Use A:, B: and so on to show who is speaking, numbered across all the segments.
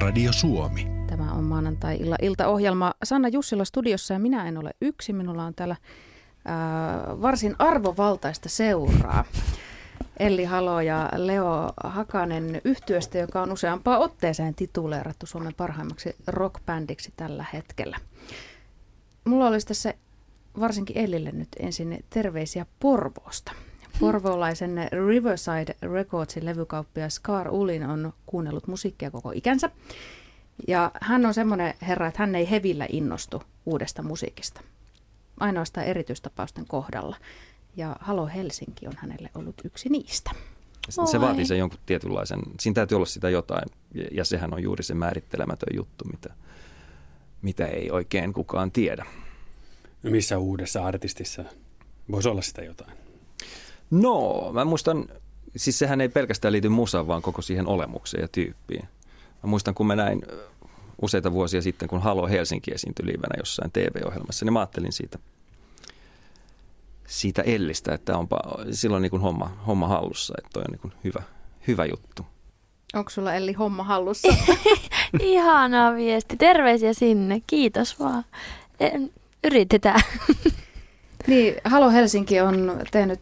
A: Radio Suomi.
B: Tämä on maanantai-illa iltaohjelma. Sanna Jussila studiossa ja minä en ole yksi. Minulla on täällä ää, varsin arvovaltaista seuraa. Elli Halo ja Leo Hakanen yhtyöstä, joka on useampaa otteeseen tituleerattu Suomen parhaimmaksi rockbändiksi tällä hetkellä. Mulla olisi tässä varsinkin Ellille nyt ensin terveisiä Porvoosta. Porvoolaisen Riverside Recordsin levykauppias Scar Ulin on kuunnellut musiikkia koko ikänsä. Ja hän on semmoinen herra, että hän ei hevillä innostu uudesta musiikista. Ainoastaan erityistapausten kohdalla. Ja Halo Helsinki on hänelle ollut yksi niistä.
C: Se vaatii sen jonkun tietynlaisen, siinä täytyy olla sitä jotain, ja sehän on juuri se määrittelemätön juttu, mitä, mitä ei oikein kukaan tiedä.
D: No missä uudessa artistissa voisi olla sitä jotain?
C: No, mä muistan, siis sehän ei pelkästään liity musaan, vaan koko siihen olemukseen ja tyyppiin. Mä muistan, kun mä näin useita vuosia sitten, kun Halo Helsinki esiintyi livenä jossain TV-ohjelmassa, niin mä ajattelin siitä, siitä Ellistä, että onpa silloin niin kuin homma, homma hallussa, että toi on niin kuin hyvä, hyvä juttu.
B: Onko sulla Elli homma hallussa?
E: Ihanaa viesti. Terveisiä sinne. Kiitos vaan. Yritetään.
B: Niin, Halo Helsinki on tehnyt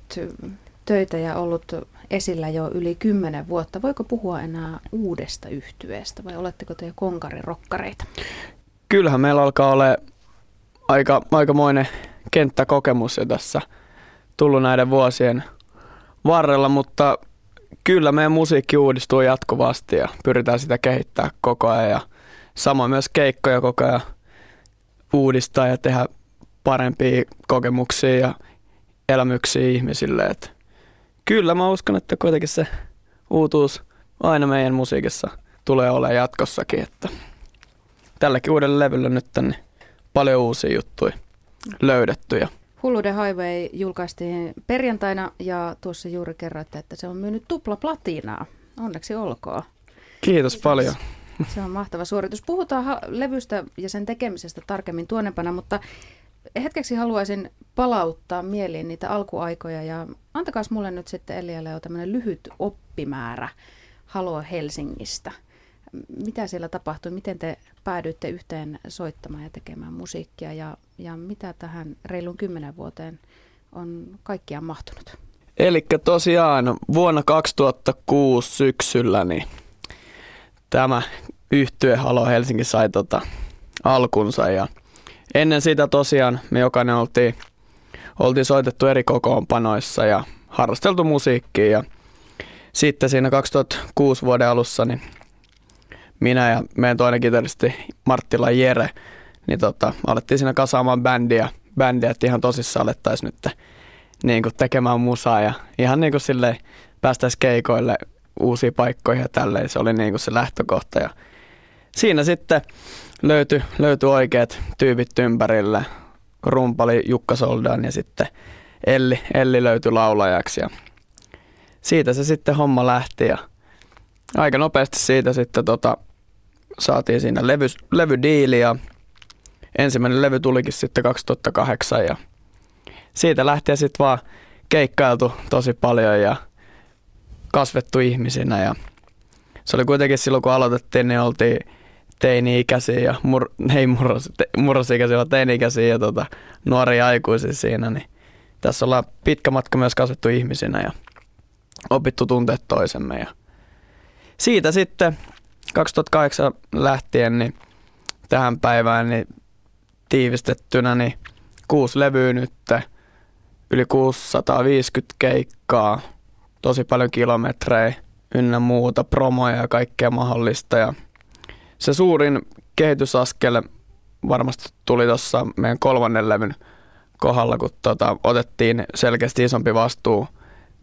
B: töitä ja ollut esillä jo yli kymmenen vuotta. Voiko puhua enää uudesta yhtyeestä vai oletteko te konkarirokkareita?
F: Kyllähän meillä alkaa olla aika, aikamoinen kenttäkokemus jo tässä tullut näiden vuosien varrella, mutta kyllä meidän musiikki uudistuu jatkuvasti ja pyritään sitä kehittää koko ajan ja samoin myös keikkoja koko ajan uudistaa ja tehdä parempia kokemuksia ja elämyksiä ihmisille. Et kyllä mä uskon, että kuitenkin se uutuus aina meidän musiikissa tulee olemaan jatkossakin. Että tälläkin uudella levyllä nyt tänne paljon uusia juttuja löydetty. Ja
B: Hulluuden Highway julkaistiin perjantaina ja tuossa juuri kerroitte, että se on myynyt tupla platinaa. Onneksi olkoon.
F: Kiitos paljon.
B: Se on mahtava suoritus. Puhutaan levystä ja sen tekemisestä tarkemmin tuonnepana, mutta hetkeksi haluaisin palauttaa mieliin niitä alkuaikoja ja antakaa mulle nyt sitten Elialle jo tämmöinen lyhyt oppimäärä Halo Helsingistä. Mitä siellä tapahtui, miten te päädyitte yhteen soittamaan ja tekemään musiikkia ja, ja mitä tähän reilun kymmenen vuoteen on kaikkiaan mahtunut?
F: Eli tosiaan vuonna 2006 syksyllä niin tämä yhtye Halo Helsinki sai tota alkunsa ja ennen sitä tosiaan me jokainen oltiin, oltiin soitettu eri kokoonpanoissa ja harrasteltu musiikkia ja sitten siinä 2006 vuoden alussa niin minä ja meidän toinen kitaristi Marttila Jere, niin tota, alettiin siinä kasaamaan bändiä, bändiä että ihan tosissaan alettaisiin nyt niin kuin tekemään musaa ja ihan niin kuin silleen päästäisiin keikoille uusiin paikkoihin ja tälleen. Se oli niin kuin se lähtökohta ja siinä sitten löytyi, löytyi oikeat tyypit ympärille. Rumpali Jukka Soldan ja sitten Elli, Elli löytyi laulajaksi ja siitä se sitten homma lähti ja aika nopeasti siitä sitten tota, saatiin siinä levy, levydiili ja ensimmäinen levy tulikin sitten 2008 ja siitä lähtien sitten vaan keikkailtu tosi paljon ja kasvettu ihmisinä ja se oli kuitenkin silloin kun aloitettiin, niin oltiin teini-ikäisiä ja mur, ei murros, te, murrosikäisiä, vaan teini-ikäisiä ja tota, nuoria aikuisia siinä, niin tässä ollaan pitkä matka myös kasvettu ihmisinä ja opittu tuntea toisemme. Ja siitä sitten 2008 lähtien niin tähän päivään niin tiivistettynä niin kuusi levyä nyt, yli 650 keikkaa, tosi paljon kilometrejä ynnä muuta, promoja ja kaikkea mahdollista. Ja se suurin kehitysaskel varmasti tuli tuossa meidän kolmannen levyn kohdalla, kun tota, otettiin selkeästi isompi vastuu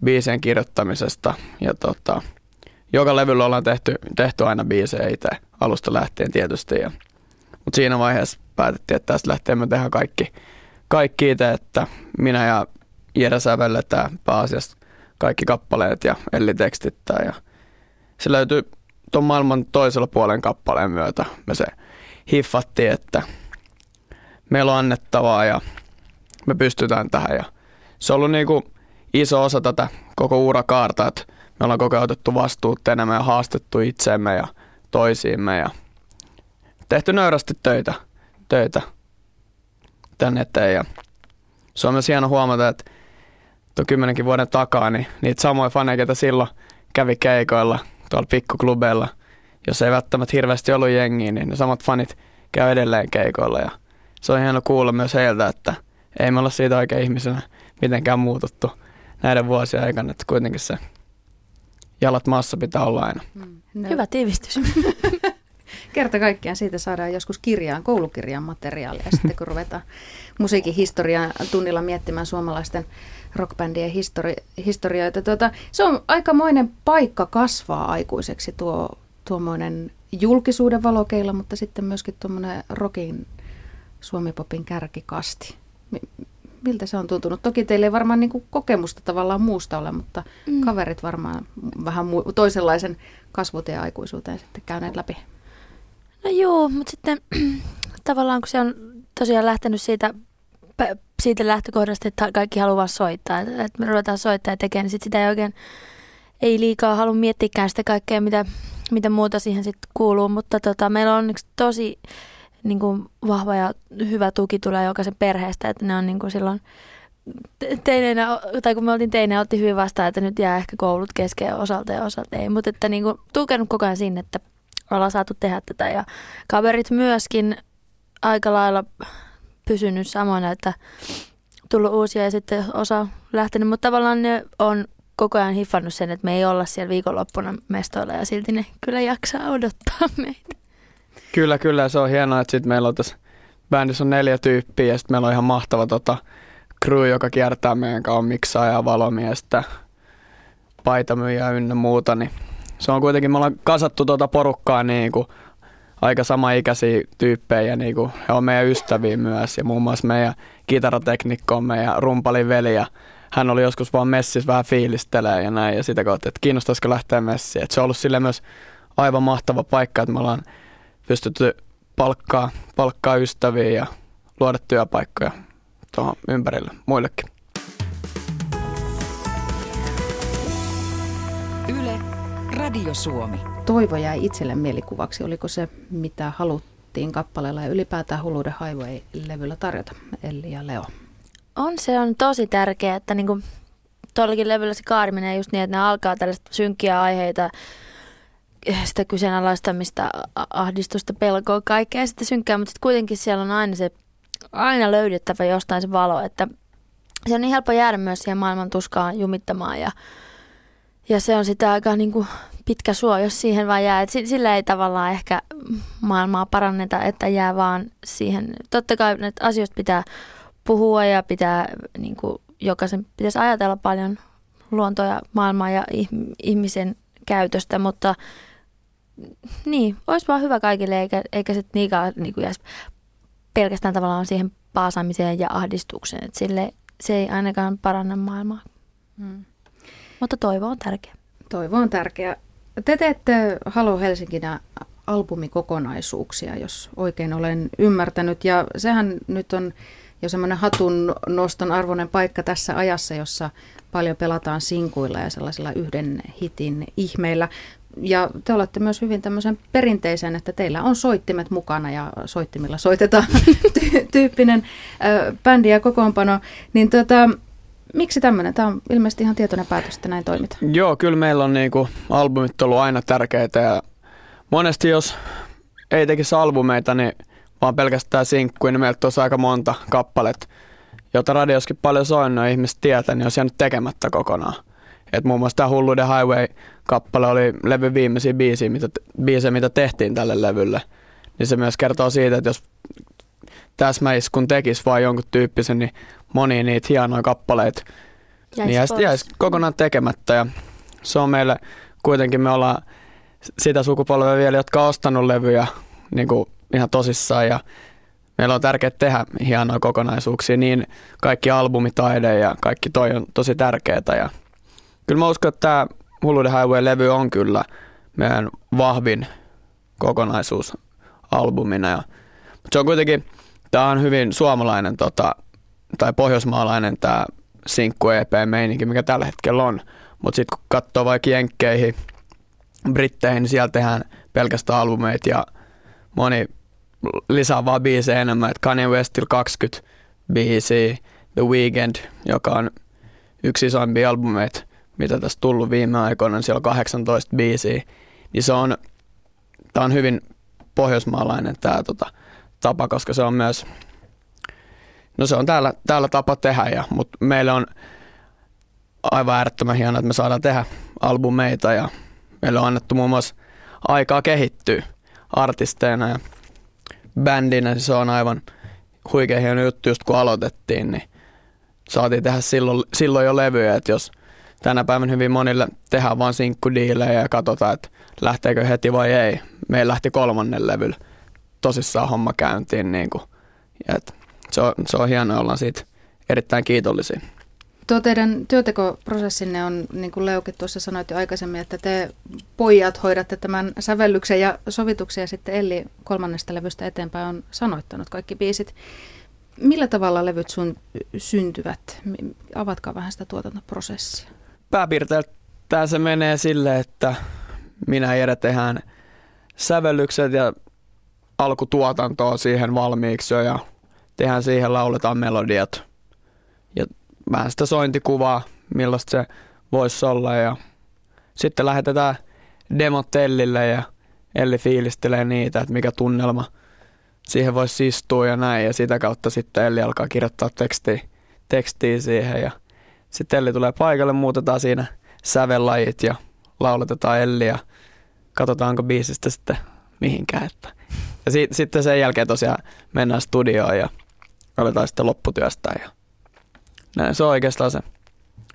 F: biisien kirjoittamisesta. Ja tota, joka levyllä ollaan tehty, tehty aina biisejä itse alusta lähtien tietysti. Ja, mutta siinä vaiheessa päätettiin, että tästä lähtien me tehdään kaikki, kaikki itse, että minä ja Jere sävelletään pääasiassa kaikki kappaleet ja Elli. Ja se löytyy tuon maailman toisella puolen kappaleen myötä. Me se hiffattiin, että meillä on annettavaa ja me pystytään tähän. Ja se on ollut niin kuin iso osa tätä koko urakaarta, että me ollaan koko ajan otettu vastuut enemmän ja haastettu itseemme ja toisiimme ja tehty nöyrästi töitä, töitä tänne eteen. Ja se on myös hieno huomata, että tuon kymmenenkin vuoden takaa, niin niitä samoja faneja, ketä silloin kävi keikoilla tuolla pikkuklubeilla, jos ei välttämättä hirveästi ollut jengiä, niin ne samat fanit käy edelleen keikoilla. Ja se on hieno kuulla myös heiltä, että ei me olla siitä oikein ihmisenä mitenkään muututtu näiden vuosien aikana, että kuitenkin se jalat maassa pitää olla aina.
B: No,
E: Hyvä tiivistys.
B: Kerta kaikkiaan siitä saadaan joskus kirjaan, koulukirjaan materiaalia sitten, kun ruvetaan musiikin historian tunnilla miettimään suomalaisten rockbändien histori- historioita. Tuota, se on aikamoinen paikka kasvaa aikuiseksi tuo tuommoinen julkisuuden valokeilla, mutta sitten myöskin tuommoinen rockin suomipopin kärkikasti. Mi- Miltä se on tuntunut? Toki teillä ei varmaan niin kokemusta tavallaan muusta ole, mutta mm. kaverit varmaan vähän mu- toisenlaisen kasvuteen ja aikuisuuteen sitten käyneet läpi.
E: No joo, mutta sitten tavallaan kun se on tosiaan lähtenyt siitä, siitä lähtökohdasta, että kaikki haluaa soittaa, että me ruvetaan soittaa ja tekemään, niin sit sitä ei oikein, ei liikaa halua miettiäkään sitä kaikkea, mitä, mitä muuta siihen sitten kuuluu, mutta tota, meillä on onneksi tosi niin kuin, vahva ja hyvä tuki tulee jokaisen perheestä, että ne on niin kuin silloin te- teineinä, tai kun me oltiin teineinä, otti hyvin vastaan, että nyt jää ehkä koulut kesken osalta ja osalta ei, mutta että niin kuin, tukenut koko ajan sinne, että ollaan saatu tehdä tätä. Ja kaverit myöskin aika lailla pysynyt samoina, että tullut uusia ja sitten osa lähtenyt, mutta tavallaan ne on koko ajan hiffannut sen, että me ei olla siellä viikonloppuna mestoilla ja silti ne kyllä jaksaa odottaa meitä.
F: Kyllä, kyllä. Se on hienoa, että sitten meillä on tässä bändissä on neljä tyyppiä ja sitten meillä on ihan mahtava tota, crew, joka kiertää meidän kanssa miksaaja, valomiestä, paitamyyjää ynnä muuta. Niin se on kuitenkin, me ollaan kasattu tuota porukkaa niin kuin aika samaikäisiä tyyppejä, niin kuin he on meidän ystäviä myös ja muun muassa meidän kitarateknikko on meidän rumpalin veli ja hän oli joskus vaan messissä vähän fiilistelee ja näin ja sitä kautta, että kiinnostaisiko lähteä messiin. Et se on ollut sille myös aivan mahtava paikka, että me ollaan pystytty palkkaa, palkkaa ystäviä ja luoda työpaikkoja tuohon ympärille muillekin.
A: Yle, Radio Suomi.
B: Toivo jäi itselle mielikuvaksi. Oliko se, mitä haluttiin kappaleella ja ylipäätään Huluuden Highway-levyllä tarjota, Elli ja Leo?
E: On, se on tosi tärkeää, että niinku, tuollakin levyllä se kaari menee just niin, että ne alkaa tällaista synkkiä aiheita, sitä kyseenalaistamista, ahdistusta, pelkoa, kaikkea sitä synkkää, mutta sitten kuitenkin siellä on aina se, aina löydettävä jostain se valo, että se on niin helppo jäädä myös siihen maailman tuskaan jumittamaan ja, ja se on sitä aika niin kuin pitkä suo, jos siihen vaan jää. Et si- sillä ei tavallaan ehkä maailmaa paranneta, että jää vaan siihen. Totta kai näitä asioista pitää puhua ja pitää, niin kuin, jokaisen pitäisi ajatella paljon luontoa ja maailmaa ja ih- ihmisen käytöstä, mutta niin, olisi vaan hyvä kaikille, eikä, eikä se niinkään niin kuin jäisi pelkästään tavallaan siihen paasaamiseen ja ahdistukseen. Et sille, se ei ainakaan paranna maailmaa.
B: Hmm.
E: Mutta toivo on tärkeä.
B: Toivo on tärkeä. Te teette Halo Helsinkinä albumikokonaisuuksia, jos oikein olen ymmärtänyt. Ja sehän nyt on jo semmoinen hatun noston arvoinen paikka tässä ajassa, jossa paljon pelataan sinkuilla ja sellaisilla yhden hitin ihmeillä. Ja te olette myös hyvin tämmöisen perinteisen, että teillä on soittimet mukana ja soittimilla soitetaan ty- tyyppinen bändi ja kokoonpano. Niin tota, miksi tämmöinen? Tämä on ilmeisesti ihan tietoinen päätös, että näin toimitaan.
F: Joo, kyllä meillä on niinku albumit ollut aina tärkeitä ja monesti jos ei tekisi albumeita, niin vaan pelkästään sinkkuja, niin meiltä olisi aika monta kappalet, jota radioskin paljon soinut ja ihmiset tietää, niin olisi jäänyt tekemättä kokonaan. Et muun muassa tämä Hulluuden Highway-kappale oli levy viimeisiä biisiä, mitä, biisejä, mitä tehtiin tälle levylle. Niin se myös kertoo siitä, että jos täsmäiskun tekisi vain jonkun tyyppisen, niin moni niitä hienoja kappaleita
E: Jäisi
F: niin jäisi,
E: pois.
F: jäisi kokonaan tekemättä. Ja se on meille, kuitenkin me ollaan sitä sukupolvea vielä, jotka on ostanut levyjä niin kuin ihan tosissaan. Ja meillä on tärkeää tehdä hienoja kokonaisuuksia, niin kaikki albumitaide ja kaikki toi on tosi tärkeää ja kyllä mä uskon, että tämä Hulluuden Highway-levy on kyllä meidän vahvin kokonaisuus albumina. Ja, mutta se on kuitenkin, tämä on hyvin suomalainen tota, tai pohjoismaalainen tämä sinkku EP-meininki, mikä tällä hetkellä on. Mutta sitten kun katsoo vaikka Jenkkeihin, Britteihin, niin siellä tehdään pelkästään albumeita ja moni lisää vaan biisejä enemmän. Et Kanye Westillä 20 biisiä, The Weeknd, joka on yksi isoimpia albumeita, mitä tässä tullut viime aikoina, niin siellä on 18 biisiä. Niin se on, tää on hyvin pohjoismaalainen tämä tota, tapa, koska se on myös, no se on täällä, täällä tapa tehdä, ja, mutta meillä on aivan äärettömän hienoa, että me saadaan tehdä albumeita ja meillä on annettu muun muassa aikaa kehittyä artisteina ja bändinä. Se on aivan huikea hieno juttu, just kun aloitettiin, niin saatiin tehdä silloin, silloin jo levyjä, että jos tänä päivänä hyvin monille tehdään vain sinkkudiilejä ja katsotaan, että lähteekö heti vai ei. Meillä lähti kolmannen levyllä tosissaan homma käyntiin. Niin kuin, ja et se, on, se on hienoa, ollaan siitä erittäin kiitollisia.
B: Tuo teidän työtekoprosessinne on, niin kuin Leuki tuossa sanoit jo aikaisemmin, että te pojat hoidatte tämän sävellyksen ja sovituksen ja sitten Elli kolmannesta levystä eteenpäin on sanoittanut kaikki biisit. Millä tavalla levyt sun syntyvät? Avatkaa vähän sitä tuotantoprosessia.
F: Pääpiirteiltään se menee sille, että minä ja tehdään sävellykset ja alkutuotantoa siihen valmiiksi jo ja tehdään siihen, lauletaan melodiat ja vähän sitä sointikuvaa, millaista se voisi olla ja sitten lähetetään demot Ellille ja Elli fiilistelee niitä, että mikä tunnelma siihen voisi istua ja näin ja sitä kautta sitten Elli alkaa kirjoittaa tekstiä, tekstiä siihen ja sitten Elli tulee paikalle, muutetaan siinä sävellajit ja lauletetaan Elli ja katsotaanko biisistä sitten mihinkään. Että. Ja si- sitten sen jälkeen tosiaan mennään studioon ja aletaan sitten lopputyöstää. Ja näin se on oikeastaan se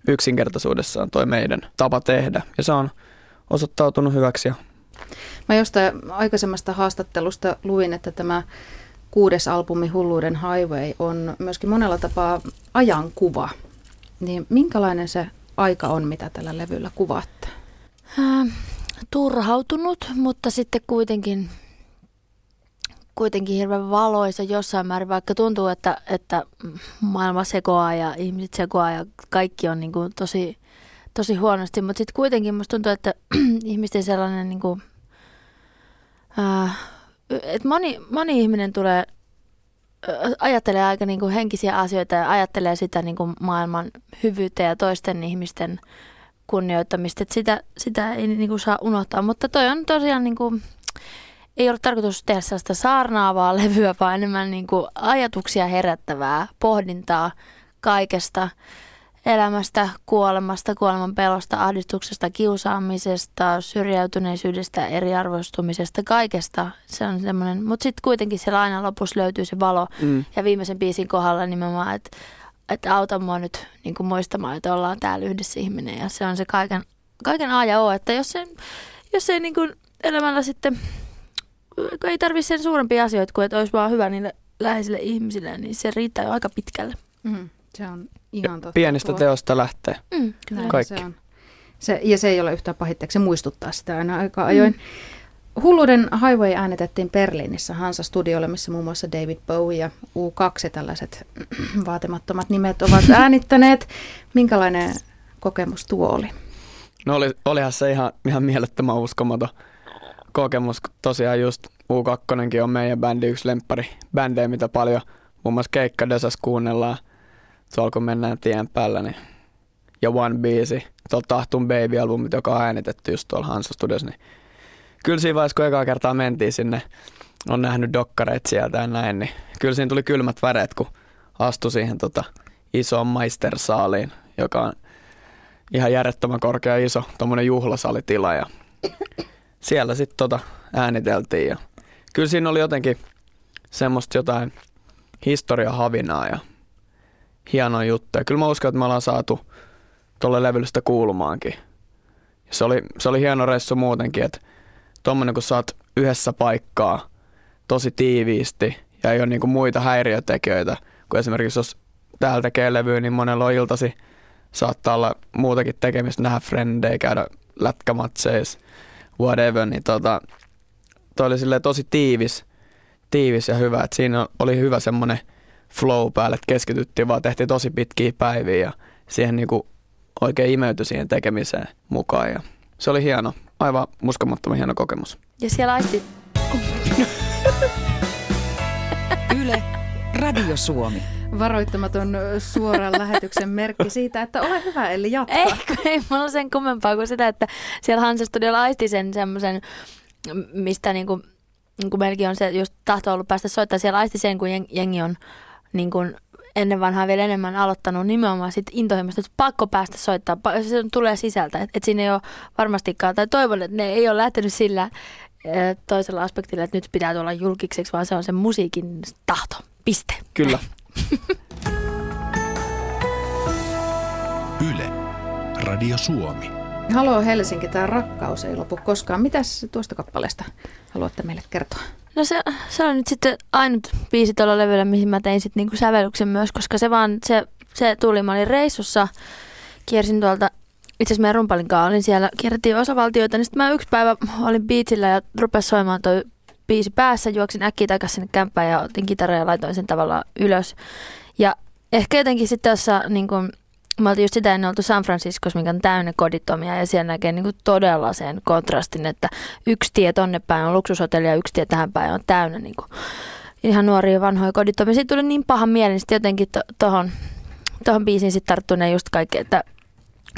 F: yksinkertaisuudessaan toi meidän tapa tehdä. Ja se on osoittautunut hyväksi. Ja
B: Mä jostain aikaisemmasta haastattelusta luin, että tämä kuudes albumi Hulluuden Highway on myöskin monella tapaa ajankuva. Niin minkälainen se aika on, mitä tällä levyllä kuvaatte?
E: Äh, turhautunut, mutta sitten kuitenkin, kuitenkin hirveän valoisa jossain määrin, vaikka tuntuu, että, että maailma sekoaa ja ihmiset sekoaa ja kaikki on niin kuin tosi, tosi huonosti, mutta sitten kuitenkin musta tuntuu, että ihmisten sellainen, niin kuin, äh, että moni, moni ihminen tulee ö, ajattelee aika niin kuin henkisiä asioita ja ajattelee sitä niin kuin maailman hyvyyttä ja toisten ihmisten kunnioittamista. Että sitä, sitä ei niin kuin saa unohtaa, mutta toi on tosiaan niin kuin, ei ole tarkoitus tehdä sellaista saarnaavaa levyä, vaan enemmän niin kuin ajatuksia herättävää pohdintaa kaikesta elämästä, kuolemasta, kuoleman pelosta, ahdistuksesta, kiusaamisesta, syrjäytyneisyydestä, eriarvoistumisesta, kaikesta. Se on semmoinen, mutta sitten kuitenkin siellä aina lopussa löytyy se valo.
F: Mm,
E: ja viimeisen biisin kohdalla nimenomaan, että että auta mua nyt niin kuin muistamaan, että ollaan täällä yhdessä ihminen. Ja se on se kaiken, kaiken A ja O, että jos, se, jos ei niin kuin elämällä sitten, ei tarvitse sen suurempia asioita kuin että olisi vaan hyvä niille läheisille ihmisille, niin se riittää jo aika pitkälle.
B: Mm, se on ihan totta.
F: pienistä
B: tuo.
F: teosta lähtee.
E: Mm, kyllä.
F: Kaikki.
B: Se on. Se, ja se ei ole yhtään pahitteeksi, se muistuttaa sitä aina aika ajoin. Mm. Hulluuden Highway äänitettiin Berliinissä Hansa Studiolle, missä muun muassa David Bowie ja U2 ja tällaiset vaatimattomat nimet ovat äänittäneet. Minkälainen kokemus tuo oli?
F: No oli, olihan se ihan, ihan mielettömän uskomaton kokemus, tosiaan just U2 on meidän bändi yksi lemppari bändejä, mitä paljon muun muassa keikkadesas kuunnellaan. Tuolla kun mennään tien päällä, niin ja One biisi, tuolla Tahtun Baby-albumit, joka on äänitetty just tuolla Hansa Studios, niin kyllä siinä vaiheessa, kun ekaa kertaa mentiin sinne, on nähnyt dokkareita sieltä ja näin, niin kyllä siinä tuli kylmät väreet, kun astui siihen tota isoon maistersaaliin, joka on ihan järjettömän korkea iso tuommoinen juhlasalitila ja siellä sitten tota ääniteltiin ja kyllä siinä oli jotenkin semmoista jotain historiahavinaa ja hienoa juttuja. Kyllä mä uskon, että me ollaan saatu tuolle levylle sitä kuulumaankin. Se oli, se oli hieno reissu muutenkin, että tuommoinen kun saat yhdessä paikkaa tosi tiiviisti ja ei ole niinku muita häiriötekijöitä, kun esimerkiksi jos täällä tekee levyä, niin monella on iltasi saattaa olla muutakin tekemistä, nähdä frendejä, käydä lätkämatseissa, whatever, niin tota, toi oli silleen tosi tiivis, tiivis ja hyvä, että siinä oli hyvä semmoinen flow päälle, että keskityttiin vaan, tehtiin tosi pitkiä päiviä ja siihen niinku oikein imeytyi siihen tekemiseen mukaan ja se oli hieno, aivan uskomattoman hieno kokemus.
E: Ja siellä aisti...
A: Yle, Radio Suomi.
B: Varoittamaton suoran lähetyksen merkki siitä, että ole hyvä, eli jatka.
E: Ei, ei mulla ole sen kummempaa kuin sitä, että siellä Hansa Studiolla aisti sen semmoisen, mistä niinku, niinku melkein on se just tahto ollut päästä soittaa. Siellä aisti sen, kun jeng- jengi on niin kuin ennen vanhaa vielä enemmän aloittanut nimenomaan sit intohimoista, että pakko päästä soittaa, se tulee sisältä, että et siinä ei ole varmastikaan, tai toivon, että ne ei ole lähtenyt sillä toisella aspektilla, että nyt pitää tulla julkiseksi, vaan se on se musiikin tahto, piste.
F: Kyllä.
G: Yle, Radio Suomi.
B: Halo Helsinki, tämä rakkaus ei lopu koskaan. Mitäs tuosta kappaleesta haluatte meille kertoa?
E: No se, se on nyt sitten ainut biisi tuolla levyllä, mihin mä tein sitten niinku sävellyksen myös, koska se vaan, se, se tuli, mä olin reissussa, kiersin tuolta, itse asiassa meidän rumpalin kanssa olin siellä, kierrettiin osavaltioita, niin sitten mä yksi päivä olin biitsillä ja rupesi soimaan toi biisi päässä, juoksin äkkiä takaisin sinne kämppään ja otin kitaran ja laitoin sen tavallaan ylös. Ja ehkä jotenkin sitten tässä niin kuin, me oltiin just sitä ennen oltu San Franciscossa, mikä on täynnä kodittomia ja siellä näkee niin kuin todella sen kontrastin, että yksi tie tonne päin on luksushotelli ja yksi tie tähän päin on täynnä niin kuin ihan nuoria vanhoja kodittomia. Siitä tuli niin paha mieli, niin sitten jotenkin tuohon to, tohon biisiin sitten tarttui ne just kaikki, että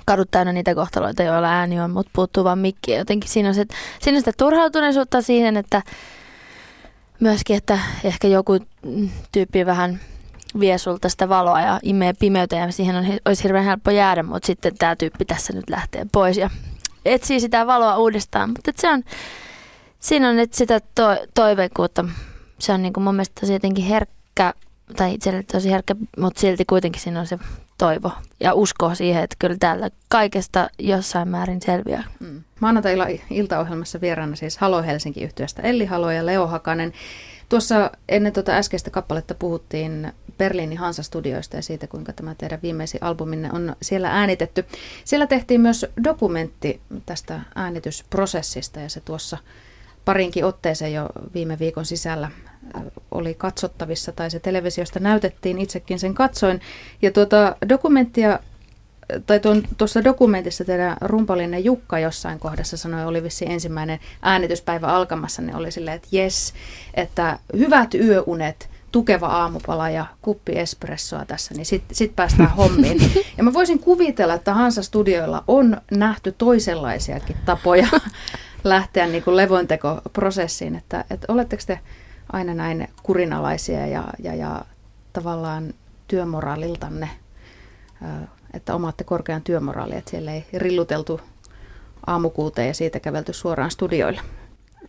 E: kadut täynnä niitä kohtaloita, joilla ääni on, mutta puuttuu vaan mikki. Jotenkin siinä on, se, siinä on sitä turhautuneisuutta siihen, että myöskin, että ehkä joku tyyppi vähän vie sulta sitä valoa ja imee pimeyteen ja siihen on, olisi hirveän helppo jäädä, mutta sitten tämä tyyppi tässä nyt lähtee pois ja etsii sitä valoa uudestaan. Mutta se on, siinä on nyt sitä to, toiveikuutta. Se on niin kuin mun mielestä tosi jotenkin herkkä, tai itselle tosi herkkä, mutta silti kuitenkin siinä on se toivo ja usko siihen, että kyllä täällä kaikesta jossain määrin selviää.
B: Mm. Maanantai-iltaohjelmassa vieraana siis Halo Helsinki yhtiöstä Elli Halo ja Leo Hakanen. Tuossa ennen tuota äskeistä kappaletta puhuttiin Berliinin Hansa-studioista ja siitä, kuinka tämä teidän viimeisin albuminne on siellä äänitetty. Siellä tehtiin myös dokumentti tästä äänitysprosessista ja se tuossa parinkin otteeseen jo viime viikon sisällä oli katsottavissa tai se televisiosta näytettiin, itsekin sen katsoin. Ja tuota dokumenttia tai tuon, tuossa dokumentissa teidän rumpalinne Jukka jossain kohdassa sanoi, oli vissi ensimmäinen äänityspäivä alkamassa, niin oli silleen, että jes, että hyvät yöunet, tukeva aamupala ja kuppi espressoa tässä, niin sitten sit päästään hommiin. Ja mä voisin kuvitella, että Hansa-studioilla on nähty toisenlaisiakin tapoja lähteä niin kuin levontekoprosessiin, että, että oletteko te aina näin kurinalaisia ja, ja, ja tavallaan työmoraaliltanne että omaatte korkean työmoraalin, että siellä ei rilluteltu aamukuuteen ja siitä kävelty suoraan studioille.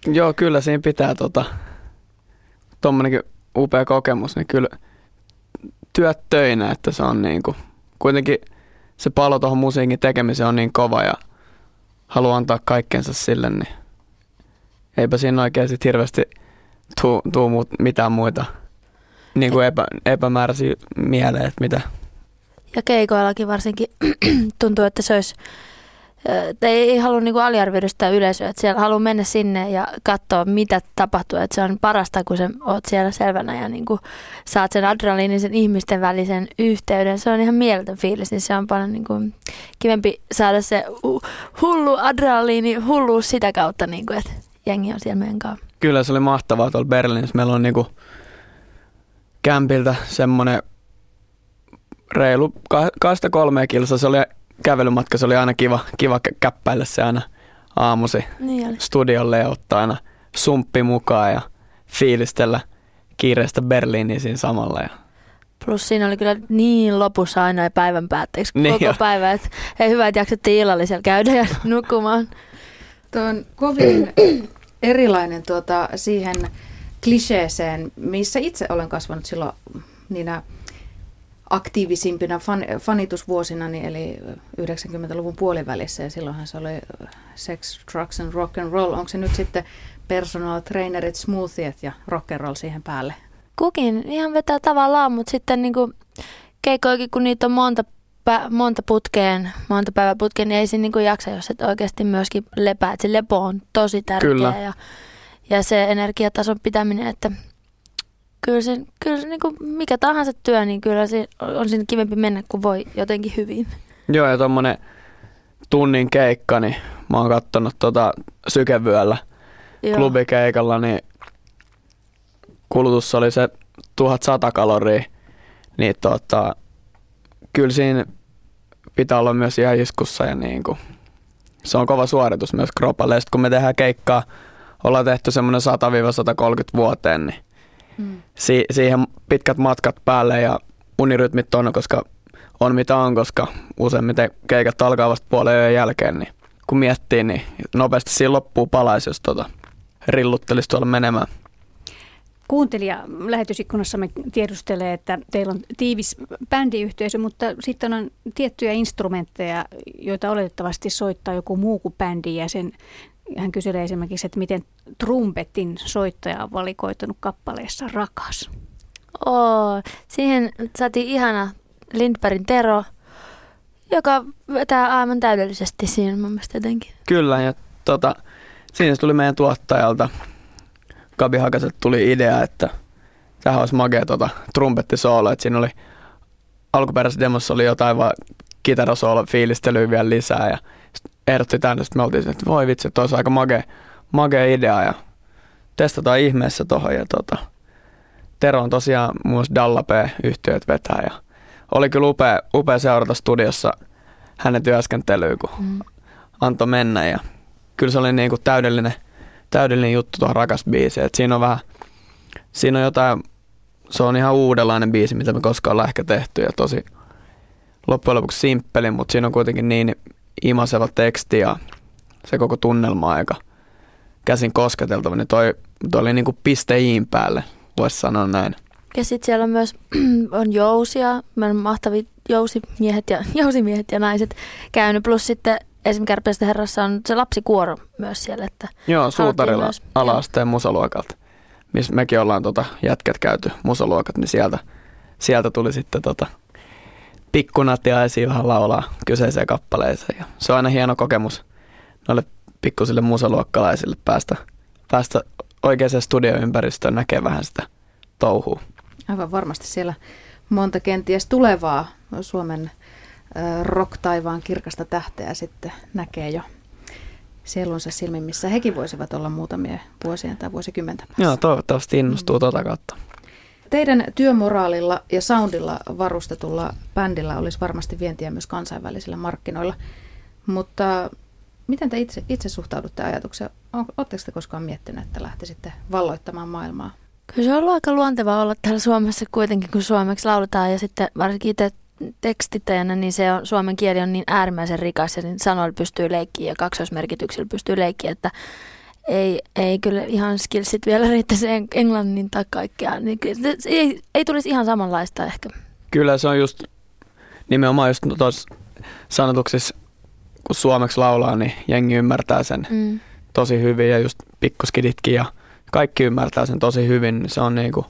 F: Joo, kyllä siinä pitää tota, tuommoinenkin upea kokemus, niin kyllä työt töinä, että se on niin kuin, kuitenkin se palo tuohon musiikin tekemiseen on niin kova ja haluaa antaa kaikkensa sille, niin eipä siinä oikein sit hirveästi tuu, tuu mitään muita niin kuin epä, epämääräisiä mieleen, että mitä
E: ja keikoillakin varsinkin tuntuu, että se olisi, että ei halua niin kuin aliarvioida sitä yleisöä, että siellä haluaa mennä sinne ja katsoa, mitä tapahtuu. Että se on parasta, kun sä oot siellä selvänä ja niin kuin saat sen adrenaliinisen ihmisten välisen yhteyden. Se on ihan mieletön fiilis, niin se on paljon niin kuin kivempi saada se hullu adrenaliini hulluus sitä kautta, niin kuin, että jengi on siellä meidän kanssa.
F: Kyllä se oli mahtavaa tuolla Berliinissä. Meillä on niin kuin kämpiltä semmoinen reilu kahdesta kolmea kilsaa. Se oli kävelymatka, se oli aina kiva, kiva käppäillä se aina aamusi
E: niin
F: studiolle ja ottaa aina sumppi mukaan ja fiilistellä kiireistä Berliiniin siinä samalla. Ja
E: Plus siinä oli kyllä niin lopussa aina päivän päätteeksi
F: niin
E: koko
F: jo.
E: päivä, että hei hyvä, että jaksettiin illallisella käydä ja nukkumaan.
B: Tuo on kovin erilainen tuota, siihen kliseeseen, missä itse olen kasvanut silloin niinä aktiivisimpina fan, fanitusvuosina, eli 90-luvun puolivälissä, ja silloinhan se oli sex, drugs and rock and roll. Onko se nyt sitten personal trainerit, smoothiet ja rock and roll siihen päälle?
E: Kukin ihan vetää tavallaan, mutta sitten niinku keikoikin, kun niitä on monta, pä, monta putkeen, monta päivää putkeen, niin ei siinä niinku jaksa, jos et oikeasti myöskin lepää. Et se lepo on tosi tärkeä
F: Kyllä.
E: ja, ja se energiatason pitäminen, että kyllä se, kyllä se niin kuin mikä tahansa työ, niin kyllä se on siinä kivempi mennä, kun voi jotenkin hyvin.
F: Joo, ja tuommoinen tunnin keikka, niin mä oon kattonut tota sykevyöllä
E: Joo.
F: klubikeikalla, niin kulutus oli se 1100 kaloria, niin tota, kyllä siinä pitää olla myös ihan iskussa ja niin kuin, se on kova suoritus myös kropalle. Ja sit kun me tehdään keikkaa, ollaan tehty semmoinen 100-130 vuoteen, niin mm. si- siihen pitkät matkat päälle ja unirytmit on, koska on mitä on, koska useimmiten keikat alkaa vasta puolen yön jälkeen, niin kun miettii, niin nopeasti siinä loppuu palaisi, jos tota rilluttelisi tuolla menemään.
H: Kuuntelija lähetysikkunassamme tiedustelee, että teillä on tiivis bändiyhteisö, mutta sitten on tiettyjä instrumentteja, joita oletettavasti soittaa joku muu kuin bändi ja sen hän kyselee esimerkiksi, että miten trumpetin soittaja on valikoitunut kappaleessa Rakas.
E: Oo, siihen saatiin ihana Lindbergin Tero, joka vetää aivan täydellisesti siinä mun mielestä jotenkin.
F: Kyllä, ja tota, siinä tuli meidän tuottajalta, Gabi Hakaselta tuli idea, että tähän olisi magea tota, trumpettisoolo, että siinä oli alkuperäisessä demossa oli jotain vaan kitarasoolo fiilistelyä vielä lisää ja ehdotti tänne, sitten me oltiin että voi vitsi, että olisi aika magea, magea idea ja testataan ihmeessä tuohon ja tota, Tero on tosiaan muun muassa Dallapé-yhtiöt vetää ja oli kyllä upea, upea seurata studiossa hänen työskentelyä, kun mm. antoi mennä ja kyllä se oli niin kuin täydellinen, täydellinen juttu tuohon rakas biisi. Et siinä on vähän, siinä on jotain, se on ihan uudenlainen biisi, mitä me koskaan ollaan ehkä tehty ja tosi loppujen lopuksi simppeli, mutta siinä on kuitenkin niin imaseva teksti ja se koko tunnelma aika käsin kosketeltava, niin toi, toi oli niin kuin piste iin päälle, voisi sanoa näin.
E: Ja sitten siellä on myös on jousia, on mahtavia jousimiehet ja, jousimiehet ja naiset käynyt, plus sitten esimerkiksi Kärpäistä herrassa on se lapsikuoro myös siellä. Että
F: Joo, Suutarilla ala-asteen musaluokalta, missä mekin ollaan tota, jätkät käyty musaluokat, niin sieltä, sieltä tuli sitten tota, pikkunatiaisia vähän laulaa kyseiseen kappaleeseen. Ja se on aina hieno kokemus noille pikkusille musaluokkalaisille päästä, päästä oikeaan studioympäristöön näkee vähän sitä touhua.
B: Aivan varmasti siellä monta kenties tulevaa Suomen rock-taivaan kirkasta tähteä sitten näkee jo sielunsa silmin, missä hekin voisivat olla muutamia vuosien tai vuosikymmenten päässä.
F: Joo, toivottavasti innostuu mm. tuota kautta.
B: Teidän työmoraalilla ja soundilla varustetulla bändillä olisi varmasti vientiä myös kansainvälisillä markkinoilla, mutta miten te itse, itse suhtaudutte ajatukseen? Oletteko te koskaan miettineet, että lähtisitte valloittamaan maailmaa
E: Kyllä se on ollut aika luontevaa olla täällä Suomessa kuitenkin, kun suomeksi lauletaan ja sitten varsinkin itse tekstittäjänä, niin se on, suomen kieli on niin äärimmäisen rikas ja niin sanoilla pystyy leikkiä ja kaksoismerkityksillä pystyy leikkiä, että ei, ei kyllä ihan skillsit vielä riittäisi englannin tai kaikkea. Niin ei, ei tulisi ihan samanlaista ehkä.
F: Kyllä se on just nimenomaan just tuossa sanotuksissa, kun suomeksi laulaa, niin jengi ymmärtää sen mm. tosi hyvin ja just pikkuskiditkin ja – kaikki ymmärtää sen tosi hyvin, niin se on niin kuin,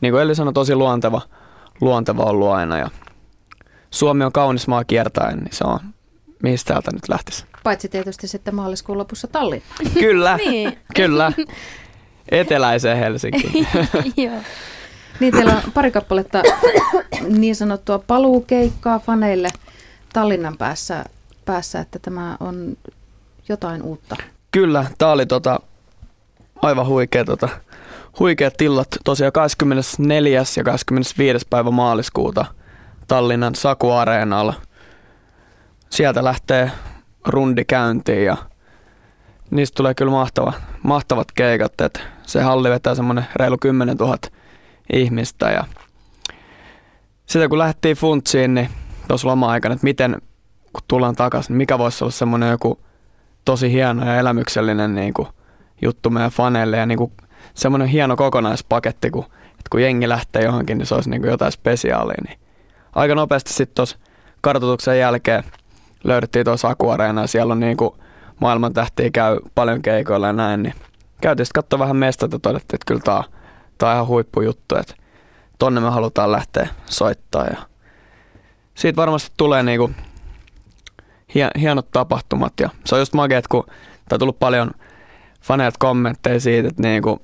F: niin kuin Elli sanoi, tosi luonteva, luonteva ollut aina. Ja Suomi on kaunis maa kiertäen, niin se on, mistä täältä nyt lähtisi.
B: Paitsi tietysti sitten maaliskuun lopussa Tallinna.
F: Kyllä, niin. kyllä. Eteläiseen Helsinkiin.
B: Niin, teillä on pari kappaletta niin sanottua paluukeikkaa faneille Tallinnan päässä, päässä, että tämä on jotain uutta.
F: Kyllä, tämä oli tota, aivan huikea, tota, huikeat tillat. Tosiaan 24. ja 25. päivä maaliskuuta Tallinnan Saku-areenalla. Sieltä lähtee rundi käyntiin ja niistä tulee kyllä mahtava, mahtavat keikat. Et se halli vetää semmoinen reilu 10 000 ihmistä ja sitä kun lähdettiin funtsiin, niin tuossa loma-aikana, että miten kun tullaan takaisin, niin mikä voisi olla semmoinen joku tosi hieno ja elämyksellinen niin kuin juttu meidän faneille ja niin kuin semmoinen hieno kokonaispaketti, kun, että kun jengi lähtee johonkin, niin se olisi niin kuin jotain spesiaalia. Niin aika nopeasti sitten tuossa kartoituksen jälkeen löydettiin tuossa Akuareena siellä on niin kuin maailman tähtiä käy paljon keikoilla ja näin, niin käytiin sitten katsoa vähän mestat ja todettiin, että kyllä tämä on, ihan huippujuttu, että tonne me halutaan lähteä soittaa. Ja siitä varmasti tulee niinku hienot tapahtumat. Ja se on just magia, kun tämä on tullut paljon – faneilta kommentteja siitä, että niinku,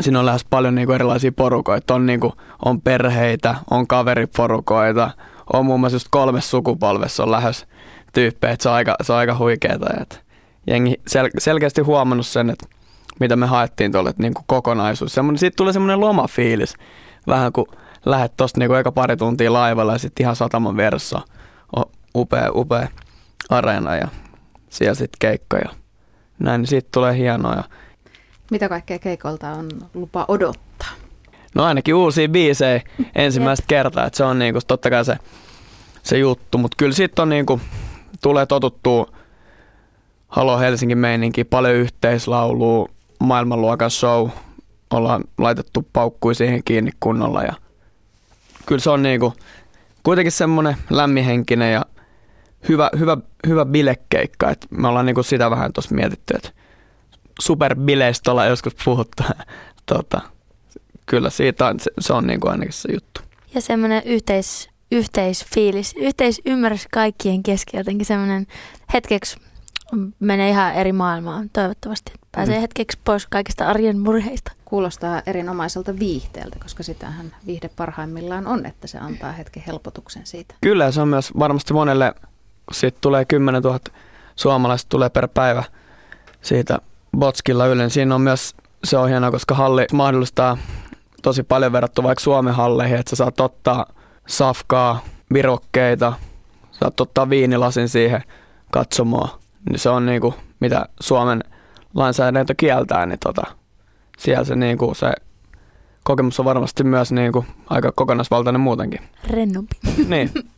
F: siinä on lähes paljon niinku erilaisia porukoita. On, niinku, on perheitä, on kaveriporukoita, on muun muassa just kolmes sukupolvessa on lähes tyyppejä, että se on aika, se on aika huikeeta. Että jengi sel- selkeästi huomannut sen, että mitä me haettiin tuolle, että niinku kokonaisuus. Semmoinen, siitä tulee semmoinen lomafiilis. vähän kun lähdet tosta niinku eka pari tuntia laivalla ja sitten ihan sataman verso. Upea, upea areena ja siellä sitten keikka ja näin, niin siitä tulee hienoa.
B: Mitä kaikkea keikolta on lupa odottaa?
F: No ainakin uusia biisejä ensimmäistä kertaa, että se on niinku totta kai se, se juttu, mutta kyllä sitten on niinku, tulee totuttua Halo Helsingin meininki, paljon yhteislaulua, maailmanluokan show, ollaan laitettu paukkui siihen kiinni kunnolla ja kyllä se on niinku kuitenkin semmoinen lämmihenkinen ja hyvä, hyvä, hyvä bilekeikka, että me ollaan niinku sitä vähän tuossa mietitty, että superbileistä ollaan joskus puhuttu, tota, kyllä siitä on, se, se on niinku ainakin se juttu.
E: Ja semmoinen yhteis, yhteisfiilis, yhteisymmärrys kaikkien kesken, jotenkin semmoinen hetkeksi menee ihan eri maailmaan toivottavasti. Pääsee mm. hetkeksi pois kaikista arjen murheista.
B: Kuulostaa erinomaiselta viihteeltä, koska sitähän viihde parhaimmillaan on, että se antaa hetken helpotuksen siitä.
F: Kyllä, se on myös varmasti monelle, kun siitä tulee 10 000 suomalaista tulee per päivä siitä Botskilla yleensä. Siinä on myös, se on hienoa, koska halli mahdollistaa tosi paljon verrattuna vaikka Suomen halleihin, että sä saat ottaa safkaa, virokkeita, saat ottaa viinilasin siihen katsomaan. Niin se on niinku, mitä Suomen lainsäädäntö kieltää, niin tota, siellä se, niinku, se kokemus on varmasti myös niinku, aika kokonaisvaltainen muutenkin.
E: Rennompi.
F: niin.